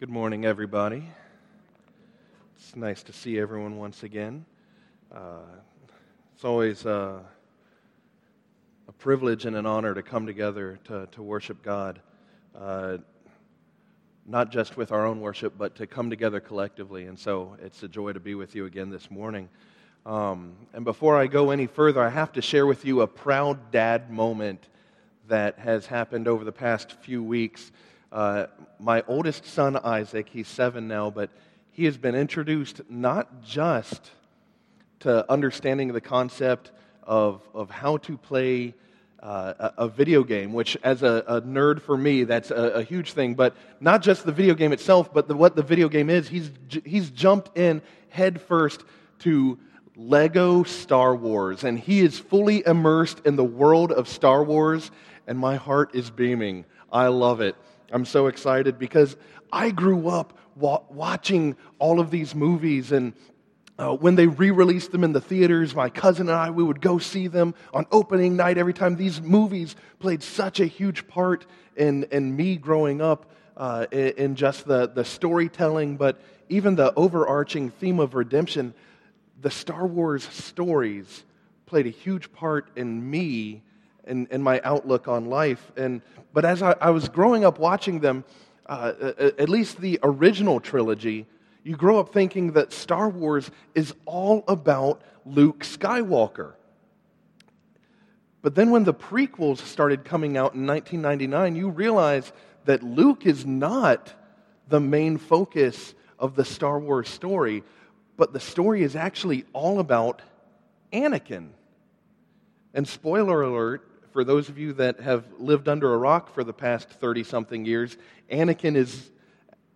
Good morning, everybody. It's nice to see everyone once again. Uh, it's always uh, a privilege and an honor to come together to, to worship God, uh, not just with our own worship, but to come together collectively. And so it's a joy to be with you again this morning. Um, and before I go any further, I have to share with you a proud dad moment that has happened over the past few weeks. Uh, my oldest son, Isaac, he's seven now, but he has been introduced not just to understanding the concept of, of how to play uh, a, a, video game, which, as a, a nerd for me, that's a, a, huge thing, but not just the video game itself, but the, what the video game is. He's, he's jumped in headfirst to Lego Star Wars, and he is fully immersed in the world of Star Wars, and my heart is beaming. I love it. I'm so excited because I grew up wa- watching all of these movies and uh, when they re-released them in the theaters my cousin and i we would go see them on opening night every time. These movies played such a huge part in, in me growing up uh, in, in just the, the storytelling but even the overarching theme of redemption the star wars stories played a huge part in me and, and my outlook on life. And, but as I, I was growing up watching them, uh, at least the original trilogy, you grow up thinking that Star Wars is all about Luke Skywalker. But then when the prequels started coming out in 1999, you realize that Luke is not the main focus of the Star Wars story, but the story is actually all about Anakin. And spoiler alert, for those of you that have lived under a rock for the past 30 something years, Anakin is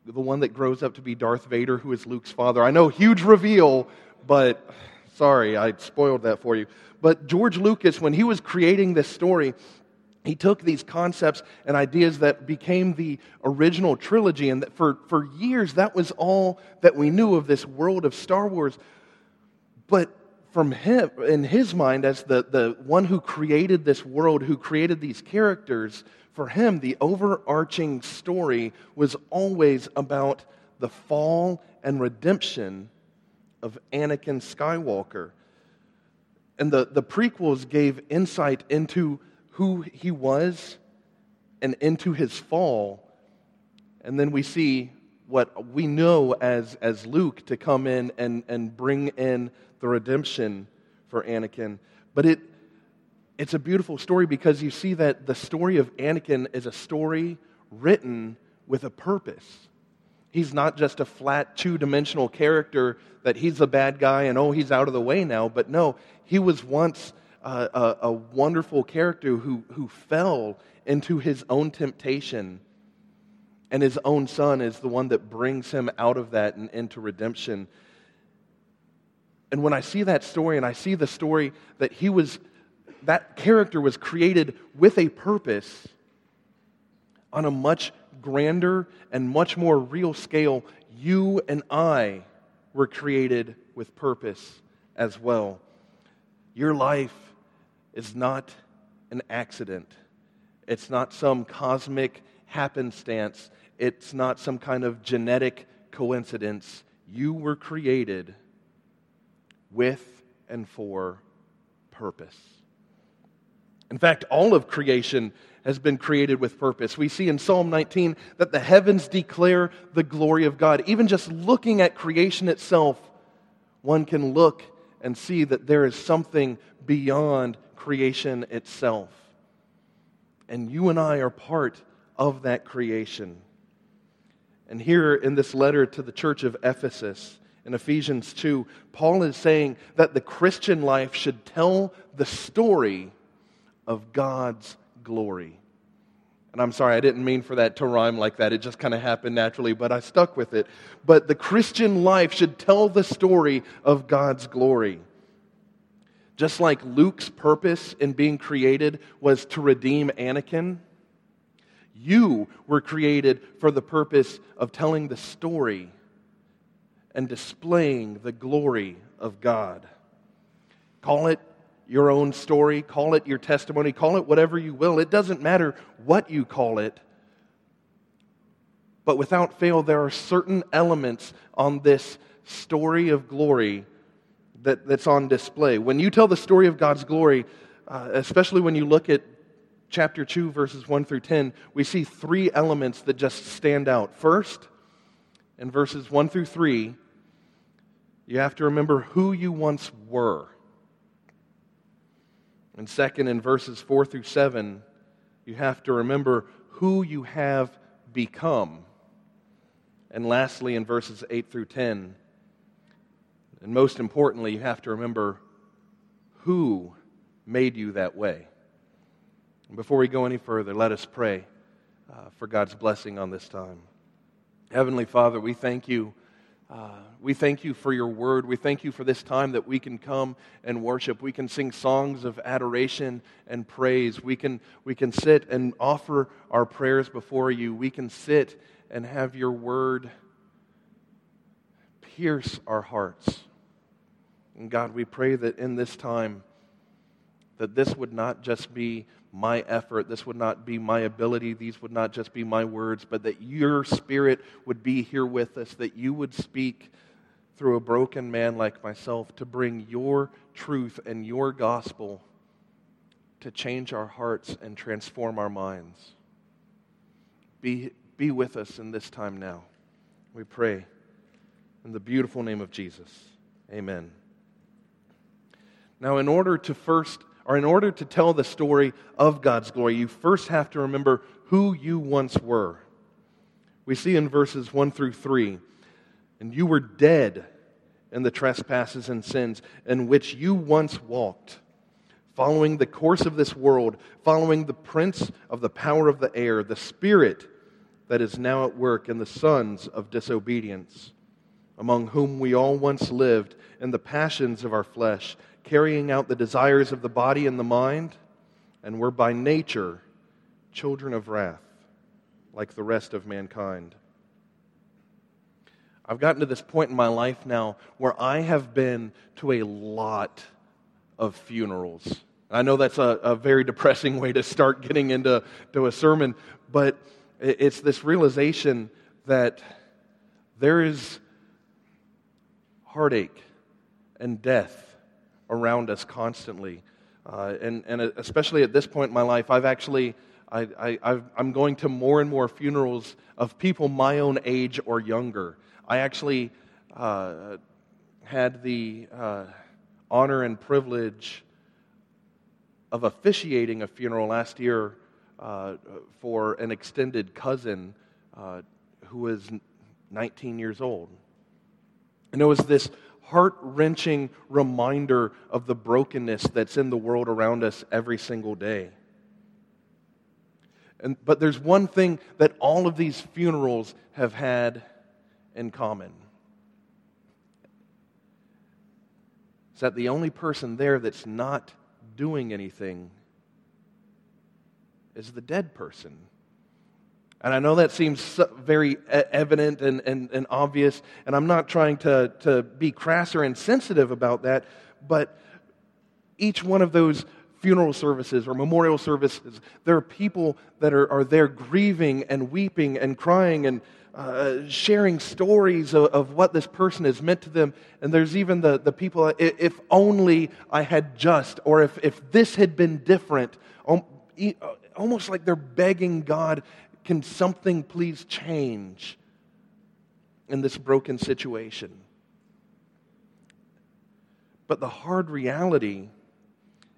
the one that grows up to be Darth Vader, who is Luke's father. I know, huge reveal, but sorry, I spoiled that for you. But George Lucas, when he was creating this story, he took these concepts and ideas that became the original trilogy, and for, for years, that was all that we knew of this world of Star Wars. But from him, in his mind, as the, the one who created this world, who created these characters, for him, the overarching story was always about the fall and redemption of Anakin Skywalker. And the, the prequels gave insight into who he was and into his fall. And then we see what we know as, as Luke to come in and, and bring in the redemption for Anakin. But it, it's a beautiful story because you see that the story of Anakin is a story written with a purpose. He's not just a flat two dimensional character that he's a bad guy and oh, he's out of the way now. But no, he was once a, a, a wonderful character who, who fell into his own temptation. And his own son is the one that brings him out of that and into redemption. And when I see that story and I see the story that he was, that character was created with a purpose on a much grander and much more real scale, you and I were created with purpose as well. Your life is not an accident. It's not some cosmic happenstance. It's not some kind of genetic coincidence. You were created with and for purpose. In fact, all of creation has been created with purpose. We see in Psalm 19 that the heavens declare the glory of God. Even just looking at creation itself, one can look and see that there is something beyond creation itself. And you and I are part of that creation. And here in this letter to the church of Ephesus, in Ephesians 2, Paul is saying that the Christian life should tell the story of God's glory. And I'm sorry, I didn't mean for that to rhyme like that. It just kind of happened naturally, but I stuck with it. But the Christian life should tell the story of God's glory. Just like Luke's purpose in being created was to redeem Anakin, you were created for the purpose of telling the story and displaying the glory of God. Call it your own story, call it your testimony, call it whatever you will. It doesn't matter what you call it. But without fail, there are certain elements on this story of glory that, that's on display. When you tell the story of God's glory, uh, especially when you look at chapter 2, verses 1 through 10, we see three elements that just stand out. First, in verses 1 through 3, you have to remember who you once were. And second, in verses 4 through 7, you have to remember who you have become. And lastly, in verses 8 through 10, and most importantly, you have to remember who made you that way. And before we go any further, let us pray uh, for God's blessing on this time. Heavenly Father, we thank you. Uh, we thank you for your word. We thank you for this time that we can come and worship. We can sing songs of adoration and praise. We can, we can sit and offer our prayers before you. We can sit and have your word pierce our hearts. And God, we pray that in this time, that this would not just be my effort, this would not be my ability, these would not just be my words, but that your spirit would be here with us, that you would speak through a broken man like myself to bring your truth and your gospel to change our hearts and transform our minds. Be, be with us in this time now. We pray in the beautiful name of Jesus. Amen. Now, in order to first, or in order to tell the story of God's glory, you first have to remember who you once were. We see in verses 1 through 3 and you were dead in the trespasses and sins in which you once walked, following the course of this world, following the prince of the power of the air, the spirit that is now at work in the sons of disobedience, among whom we all once lived in the passions of our flesh carrying out the desires of the body and the mind, and were by nature children of wrath, like the rest of mankind. I've gotten to this point in my life now where I have been to a lot of funerals. I know that's a, a very depressing way to start getting into to a sermon, but it's this realization that there is heartache and death around us constantly. Uh, and, and especially at this point in my life, I've actually, I, I, am going to more and more funerals of people my own age or younger. I actually uh, had the uh, honor and privilege of officiating a funeral last year uh, for an extended cousin uh, who was 19 years old. And it was this heart wrenching reminder of the brokenness that's in the world around us every single day. And, but there's one thing that all of these funerals have had in common. Is that the only person there that's not doing anything is the dead person. And I know that seems very evident and, and, and obvious, and I'm not trying to, to be crass or insensitive about that, but each one of those funeral services or memorial services, there are people that are, are there grieving and weeping and crying and uh, sharing stories of, of, what this person has meant to them. And there's even the, the people, uh, if only I had just, or if, if this had been different, um, uh, almost like they're begging God, can something please change in this broken situation? But the hard reality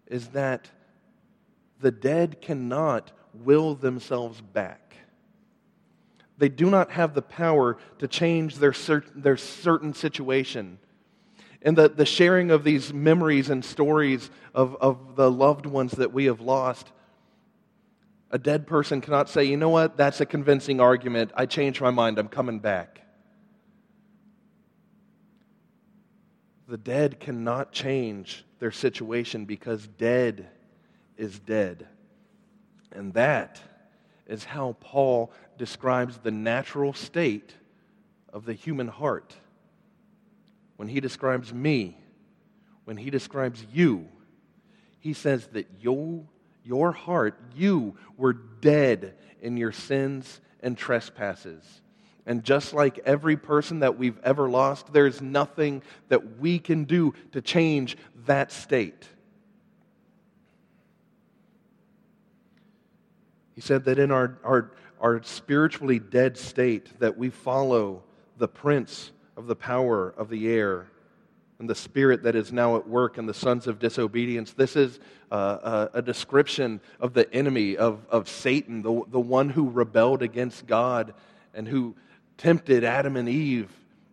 is that the dead cannot will themselves back. They do not have the power to change their, their certain situation. And the, the sharing of these memories and stories of, of the loved ones that we have lost a dead person cannot say, you know what, that's a convincing argument. I changed my mind. I'm coming back. The dead cannot change their situation because dead is dead. And that is how Paul describes the natural state of the human heart. When he describes me, when he describes you, he says that you your heart, you were dead in your sins and trespasses. And just like every person that we've ever lost, there's nothing that we can do to change that state. He said that in our, our, our spiritually dead state, that we follow the prince of the power of the air and the spirit that is now at work in the sons of disobedience. This is uh, a, a, description of the enemy, of, of Satan, the, the one who rebelled against God and who tempted Adam and Eve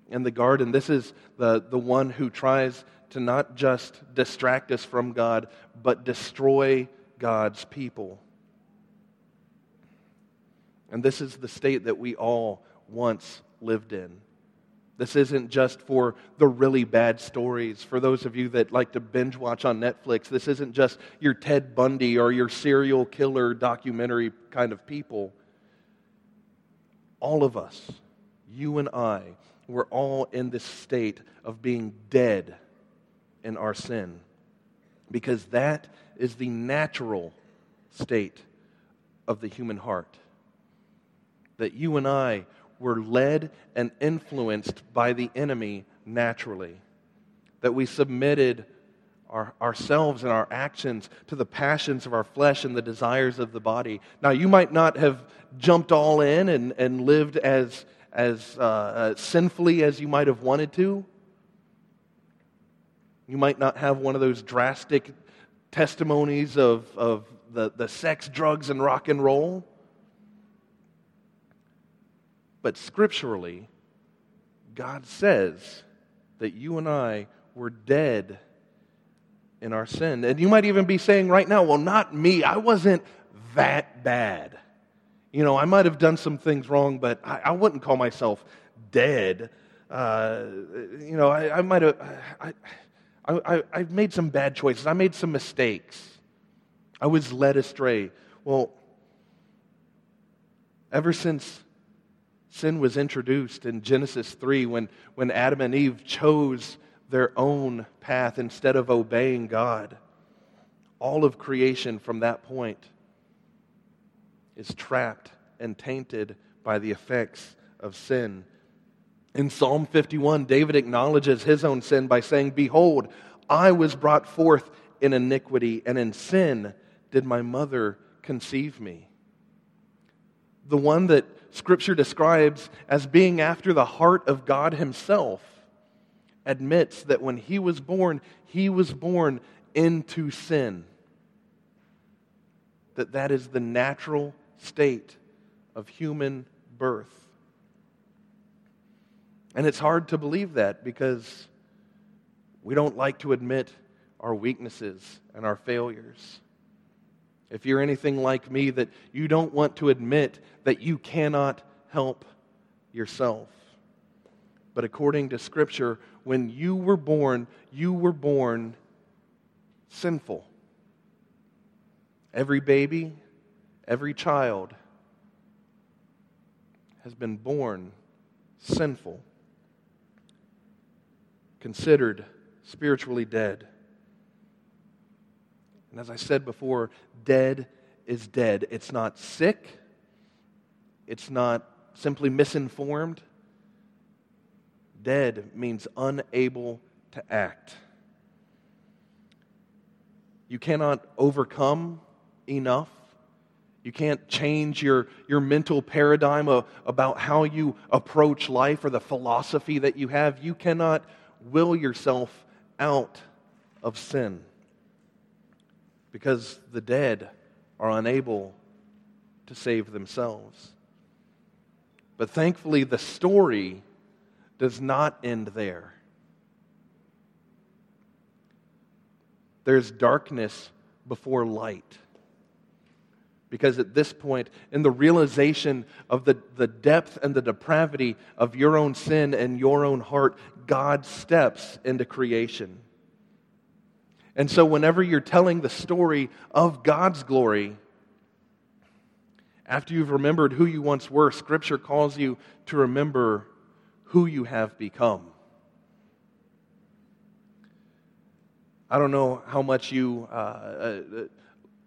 in the garden. This is the, the one who tries to not just distract us from God, but destroy God's people. And this is the state that we all once lived in. This isn't just for the really bad stories. For those of you that like to binge watch on Netflix, this isn't just your Ted Bundy or your serial killer documentary kind of people. All of us, you and I, we're all in this state of being dead in our sin. Because that is the natural state of the human heart. That you and I were led and influenced by the enemy naturally. That we submitted our, ourselves and our actions to the passions of our flesh and the desires of the body. Now, you might not have jumped all in and, and lived as, as uh, uh, sinfully as you might have wanted to. You might not have one of those drastic testimonies of, of the, the sex, drugs, and rock and roll. But scripturally, God says that you and I were dead in our sin. And you might even be saying right now, well, not me. I wasn't that bad. You know, I might have done some things wrong, but I, I wouldn't call myself dead. Uh, you know, I, I might have, I, I, I made some bad choices. I made some mistakes. I was led astray. Well, ever since sin was introduced in Genesis 3 when, when Adam and Eve chose their own path instead of obeying God. All of creation from that point is trapped and tainted by the effects of sin. In Psalm 51, David acknowledges his own sin by saying, Behold, I was brought forth in iniquity, and in sin did my mother conceive me. The one that Scripture describes as being after the heart of God Himself, admits that when He was born, He was born into sin. That that is the natural state of human birth. And it's hard to believe that because we don't like to admit our weaknesses and our failures. If you're anything like me, that you don't want to admit that you cannot help yourself. But according to Scripture, when you were born, you were born sinful. Every baby, every child has been born sinful, considered spiritually dead. And as I said before, dead is dead. It's not sick, it's not simply misinformed. Dead means unable to act. You cannot overcome enough. You can't change your, your mental paradigm of, about how you approach life or the philosophy that you have. You cannot will yourself out of sin because the dead are unable to save themselves. But thankfully, the story does not end there. There's darkness before light. Because at this point, in the realization of the, the depth and the depravity of your own sin and your own heart, God steps into creation. And so, whenever you're telling the story of God's glory, after you've remembered who you once were, Scripture calls you to remember who you have become. I don't know how much you uh, uh,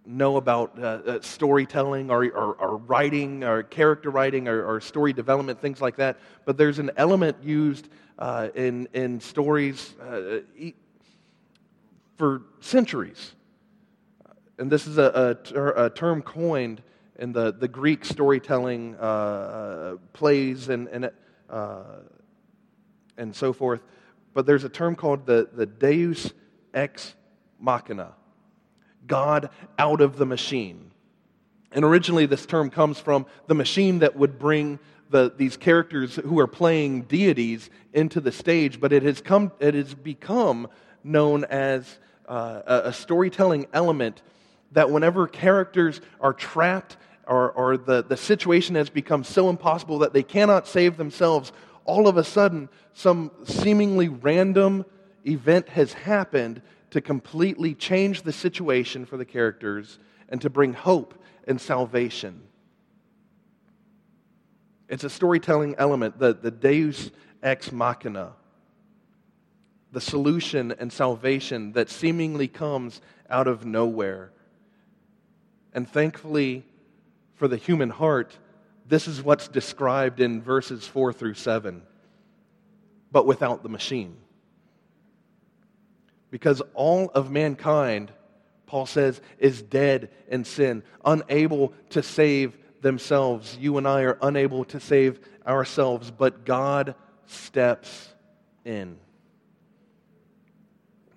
know about uh, uh, storytelling or, or, or, writing or character writing or, or, story development, things like that. But there's an element used uh, in, in stories uh, for centuries. And this is a, a, a term coined in the, the Greek storytelling uh, uh, plays and, and, and so forth. But there's a term called the, the deus ex machina God out of the machine. And originally, this term comes from the machine that would bring the, these characters who are playing deities into the stage, but it has, come, it has become known as uh, a, storytelling element that whenever characters are trapped or, or the, the situation has become so impossible that they cannot save themselves, all of a sudden, some seemingly random event has happened to completely change the situation for the characters and to bring hope and salvation. It's a storytelling element, the, the deus ex machina, the solution and salvation that seemingly comes out of nowhere. And thankfully, for the human heart, this is what's described in verses 4 through 7, but without the machine. Because all of mankind, Paul says, is dead in sin, unable to save themselves. You and I are unable to save ourselves, but God steps in.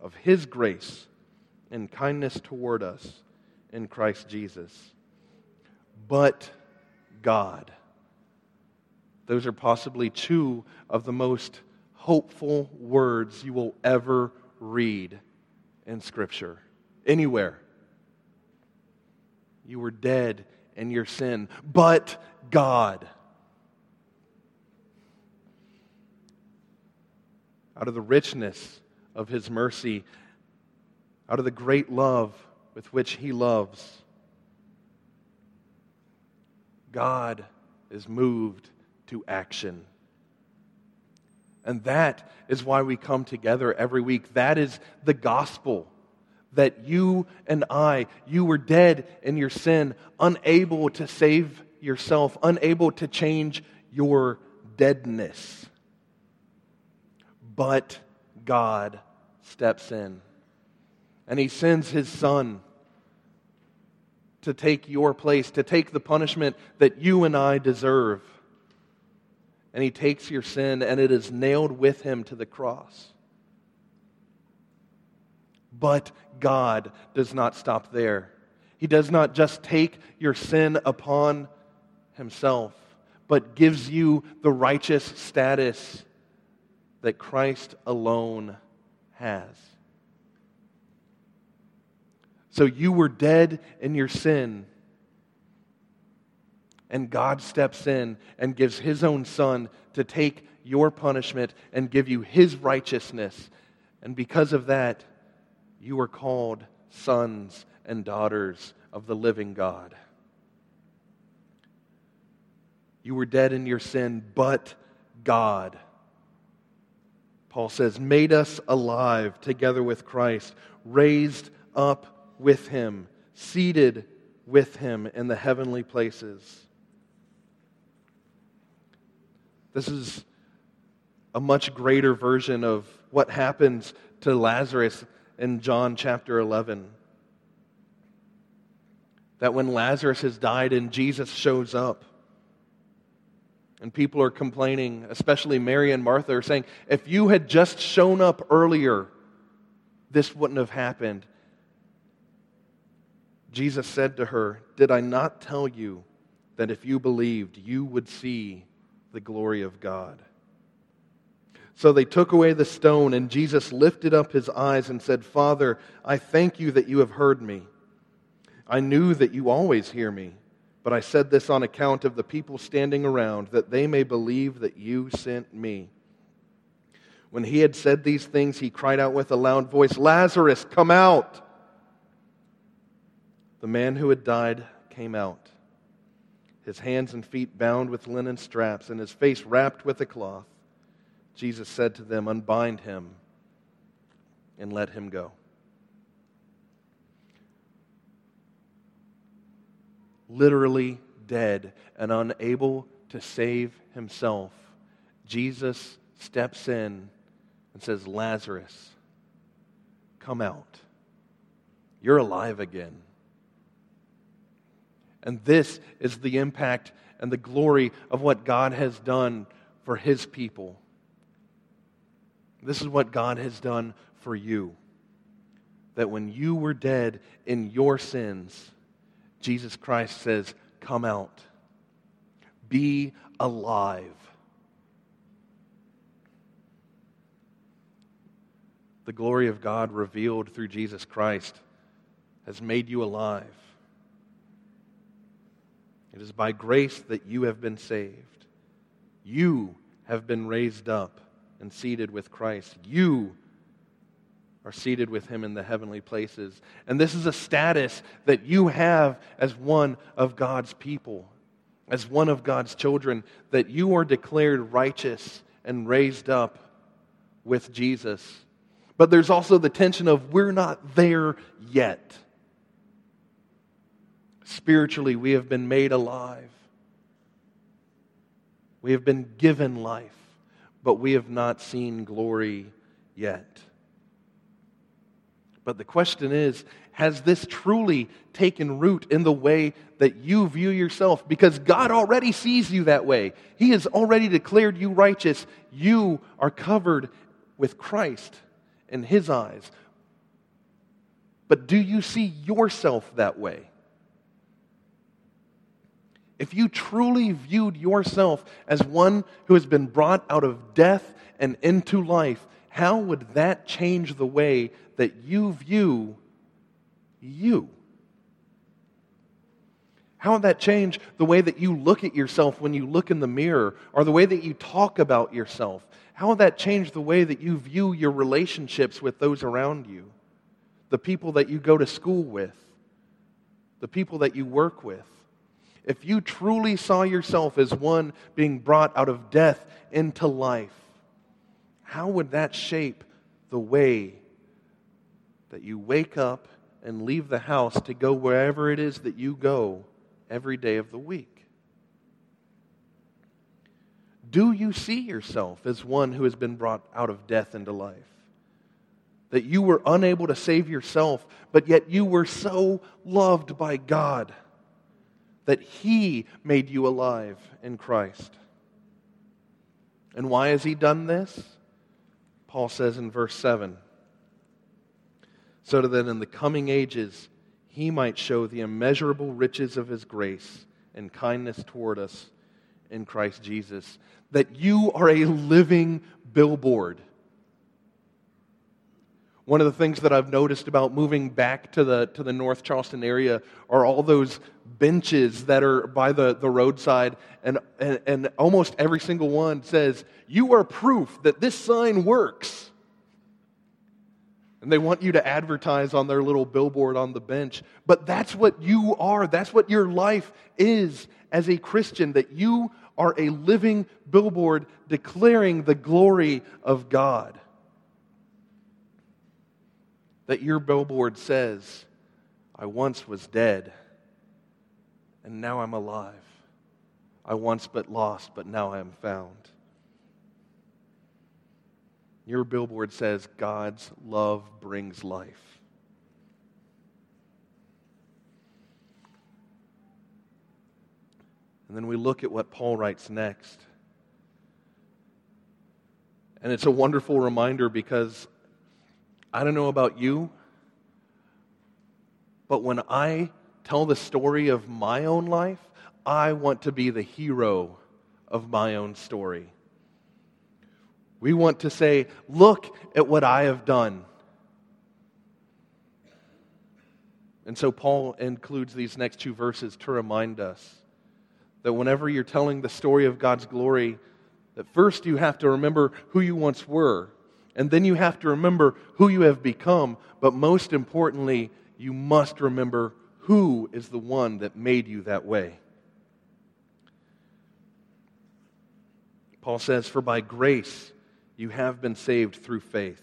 of his grace and kindness toward us in Christ Jesus. But God. Those are possibly two of the most hopeful words you will ever read in Scripture, anywhere. You were dead in your sin, but God. Out of the richness of His mercy, out of the great love with which He loves, God is moved to action. And that is why we come together every week. That is the gospel. That you and I, you were dead in your sin, unable to save yourself, unable to change your deadness. But God steps in and He sends His Son to take your place, to take the punishment that you and I deserve and he takes your sin and it is nailed with him to the cross. But God does not stop there. He does not just take your sin upon himself, but gives you the righteous status that Christ alone has. So you were dead in your sin and God steps in and gives his own son to take your punishment and give you his righteousness. And because of that, you are called sons and daughters of the living God. You were dead in your sin, but God, Paul says, made us alive together with Christ, raised up with him, seated with him in the heavenly places This is a much greater version of what happens to Lazarus in John chapter 11. That when Lazarus has died and Jesus shows up, and people are complaining, especially Mary and Martha, are saying, if you had just shown up earlier, this wouldn't have happened. Jesus said to her, Did I not tell you that if you believed, you would see the glory of God. So they took away the stone, and Jesus lifted up his eyes and said, Father, I thank you that you have heard me. I knew that you always hear me, but I said this on account of the people standing around, that they may believe that you sent me. When he had said these things, he cried out with a loud voice, Lazarus, come out! The man who had died came out, his hands and feet bound with linen straps, and his face wrapped with a cloth. Jesus said to them, Unbind him and let him go. Literally dead and unable to save himself, Jesus steps in and says, Lazarus, come out. You're alive again. And this is the impact and the glory of what God has done for his people. This is what God has done for you. That when you were dead in your sins, Jesus Christ says, Come out. Be alive. The glory of God revealed through Jesus Christ has made you alive. It is by grace that you have been saved. You have been raised up and seated with Christ. You are seated with him in the heavenly places. And this is a status that you have as one of God's people, as one of God's children, that you are declared righteous and raised up with Jesus. But there's also the tension of we're not there yet. Spiritually, we have been made alive. We have been given life, but we have not seen glory yet. But the question is has this truly taken root in the way that you view yourself? Because God already sees you that way. He has already declared you righteous. You are covered with Christ in His eyes. But do you see yourself that way? if you truly viewed yourself as one who has been brought out of death and into life, how would that change the way that you view you? How would that change the way that you look at yourself when you look in the mirror or the way that you talk about yourself? How would that change the way that you view your relationships with those around you? The people that you go to school with, the people that you work with? if you truly saw yourself as one being brought out of death into life, how would that shape the way that you wake up and leave the house to go wherever it is that you go every day of the week? Do you see yourself as one who has been brought out of death into life? That you were unable to save yourself, but yet you were so loved by God that He made you alive in Christ. And why has He done this? Paul says in verse 7 so that in the coming ages He might show the immeasurable riches of His grace and kindness toward us in Christ Jesus. That you are a living billboard one of the things that I've noticed about moving back to the, to the North Charleston area are all those benches that are by the, the roadside, and, and, and almost every single one says, You are proof that this sign works. And they want you to advertise on their little billboard on the bench. But that's what you are. That's what your life is as a Christian, that you are a living billboard declaring the glory of God that your billboard says, I once was dead, and now I'm alive. I once but lost, but now I am found. Your billboard says, God's love brings life. And then we look at what Paul writes next. And it's a wonderful reminder because I don't know about you, but when I tell the story of my own life, I want to be the hero of my own story. We want to say, Look at what I have done. And so Paul includes these next two verses to remind us that whenever you're telling the story of God's glory, that first you have to remember who you once were, and then you have to remember who you have become, but most importantly, you must remember who is the one that made you that way. Paul says, For by grace you have been saved through faith.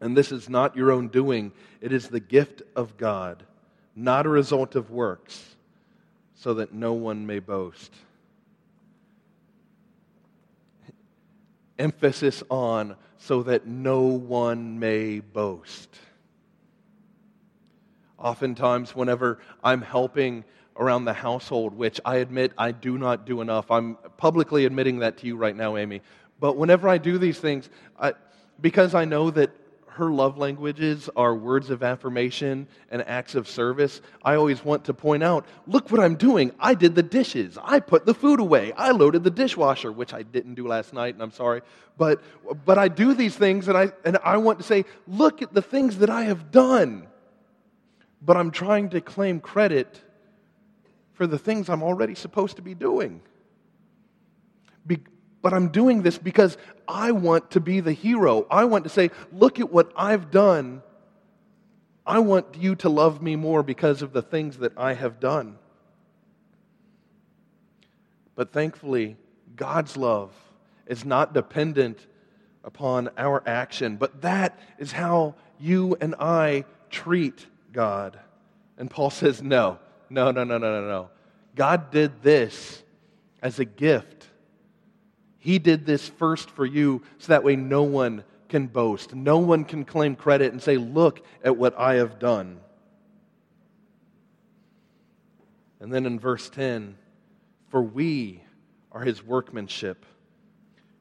And this is not your own doing, it is the gift of God, not a result of works, so that no one may boast. Emphasis on so that no one may boast. Oftentimes, whenever I'm helping around the household, which I admit I do not do enough, I'm publicly admitting that to you right now, Amy. But whenever I do these things, I, because I know that her love languages are words of affirmation and acts of service, I always want to point out look what I'm doing. I did the dishes. I put the food away. I loaded the dishwasher, which I didn't do last night, and I'm sorry. But, but I do these things, and I, and I want to say, look at the things that I have done. But I'm trying to claim credit for the things I'm already supposed to be doing. Be, but I'm doing this because I want to be the hero. I want to say, look at what I've done. I want you to love me more because of the things that I have done. But thankfully, God's love is not dependent upon our action, but that is how you and I treat God. And Paul says, no, no, no, no, no, no, no. God did this as a gift he did this first for you so that way no one can boast. No one can claim credit and say, Look at what I have done. And then in verse 10, for we are his workmanship,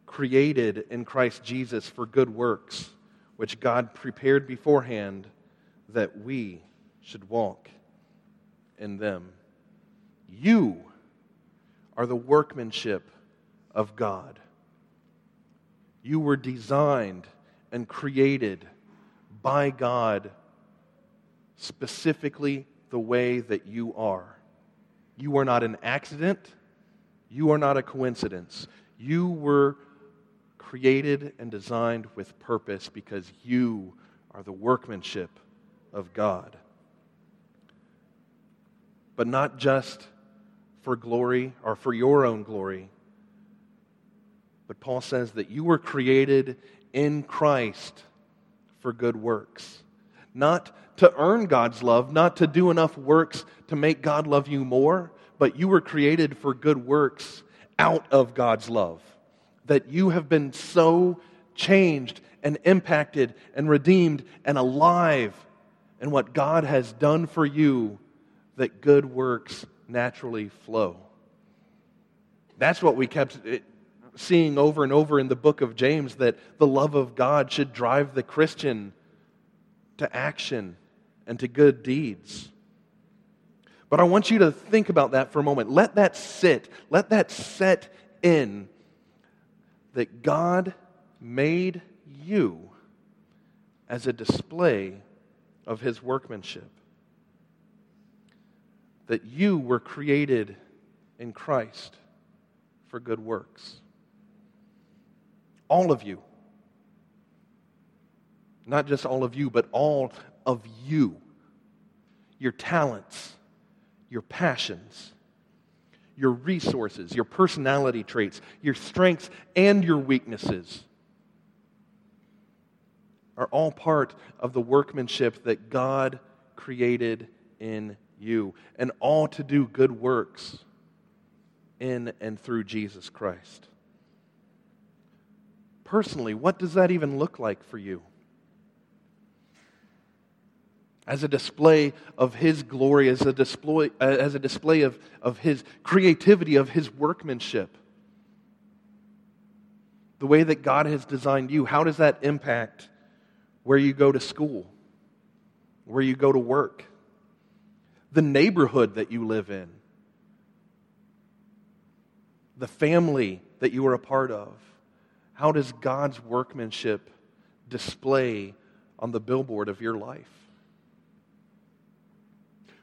created in Christ Jesus for good works, which God prepared beforehand that we should walk in them. You are the workmanship of God. You were designed and created by God specifically the way that you are. You are not an accident. You are not a coincidence. You were created and designed with purpose because you are the workmanship of God. But not just for glory or for your own glory, but Paul says that you were created in Christ for good works. Not to earn God's love, not to do enough works to make God love you more, but you were created for good works out of God's love. That you have been so changed and impacted and redeemed and alive in what God has done for you that good works naturally flow. That's what we kept seeing over and over in the book of James that the love of God should drive the Christian to action and to good deeds. But I want you to think about that for a moment. Let that sit, let that set in that God made you as a display of his workmanship. That you were created in Christ for good works. All of you. Not just all of you, but all of you. Your talents, your passions, your resources, your personality traits, your strengths, and your weaknesses are all part of the workmanship that God created in you, and all to do good works in and through Jesus Christ personally, what does that even look like for you? As a display of His glory, as a display, as a display of, of His creativity, of His workmanship. The way that God has designed you, how does that impact where you go to school, where you go to work, the neighborhood that you live in, the family that you are a part of? How does God's workmanship display on the billboard of your life?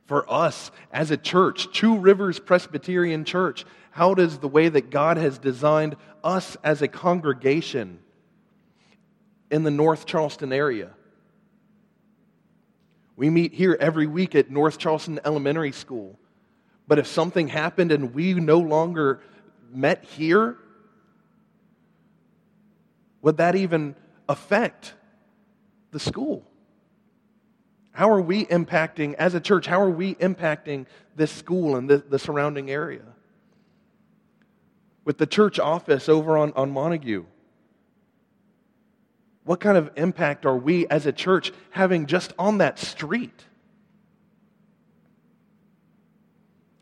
For us as a church, Two Rivers Presbyterian Church, how does the way that God has designed us as a congregation in the North Charleston area? We meet here every week at North Charleston Elementary School. But if something happened and we no longer met here, would that even affect the school? How are we impacting, as a church, how are we impacting this school and the, the surrounding area? With the church office over on, on Montague, what kind of impact are we as a church having just on that street?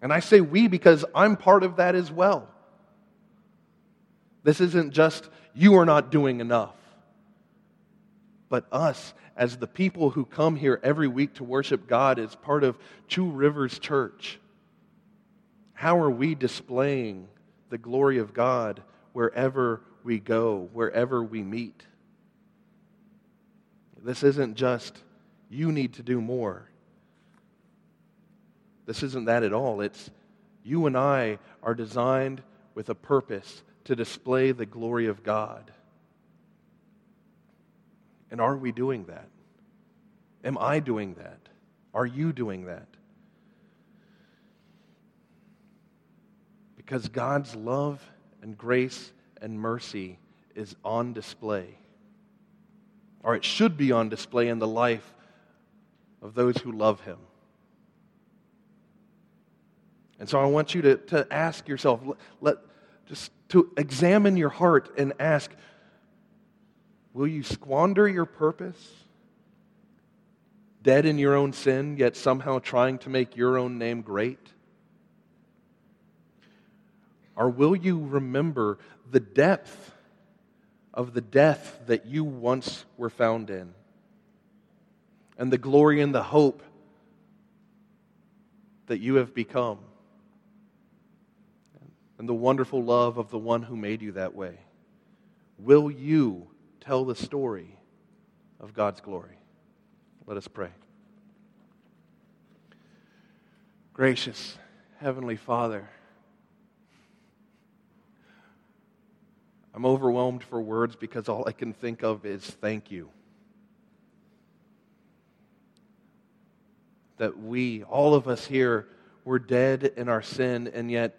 And I say we because I'm part of that as well. This isn't just you are not doing enough, but us as the people who come here every week to worship God as part of Two Rivers Church. How are we displaying the glory of God wherever we go, wherever we meet? This isn't just you need to do more. This isn't that at all. It's you and I are designed with a purpose to display the glory of God. And are we doing that? Am I doing that? Are you doing that? Because God's love and grace and mercy is on display or it should be on display in the life of those who love him. And so I want you to, to ask yourself, let, just to examine your heart and ask, will you squander your purpose? Dead in your own sin, yet somehow trying to make your own name great? Or will you remember the depth of the death that you once were found in, and the glory and the hope that you have become, and the wonderful love of the one who made you that way. Will you tell the story of God's glory? Let us pray. Gracious Heavenly Father, I'm overwhelmed for words because all I can think of is thank you. That we, all of us here, were dead in our sin, and yet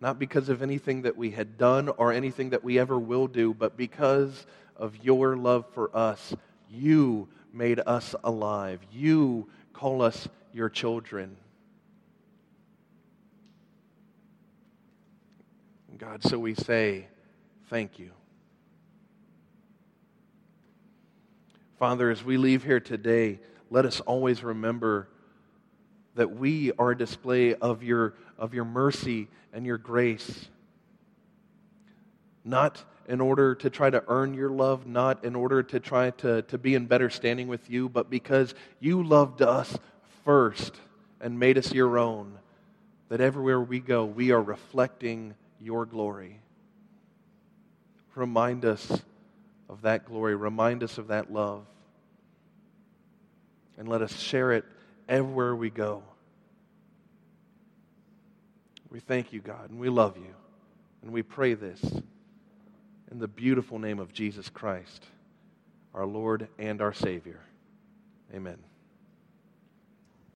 not because of anything that we had done or anything that we ever will do, but because of your love for us, you made us alive. You call us your children. God, so we say, Thank you. Father, as we leave here today, let us always remember that we are a display of your, of your mercy and your grace. Not in order to try to earn your love, not in order to try to, to be in better standing with you, but because you loved us first and made us your own, that everywhere we go, we are reflecting your glory. Remind us of that glory. Remind us of that love. And let us share it everywhere we go. We thank you, God, and we love you. And we pray this in the beautiful name of Jesus Christ, our Lord and our Savior. Amen.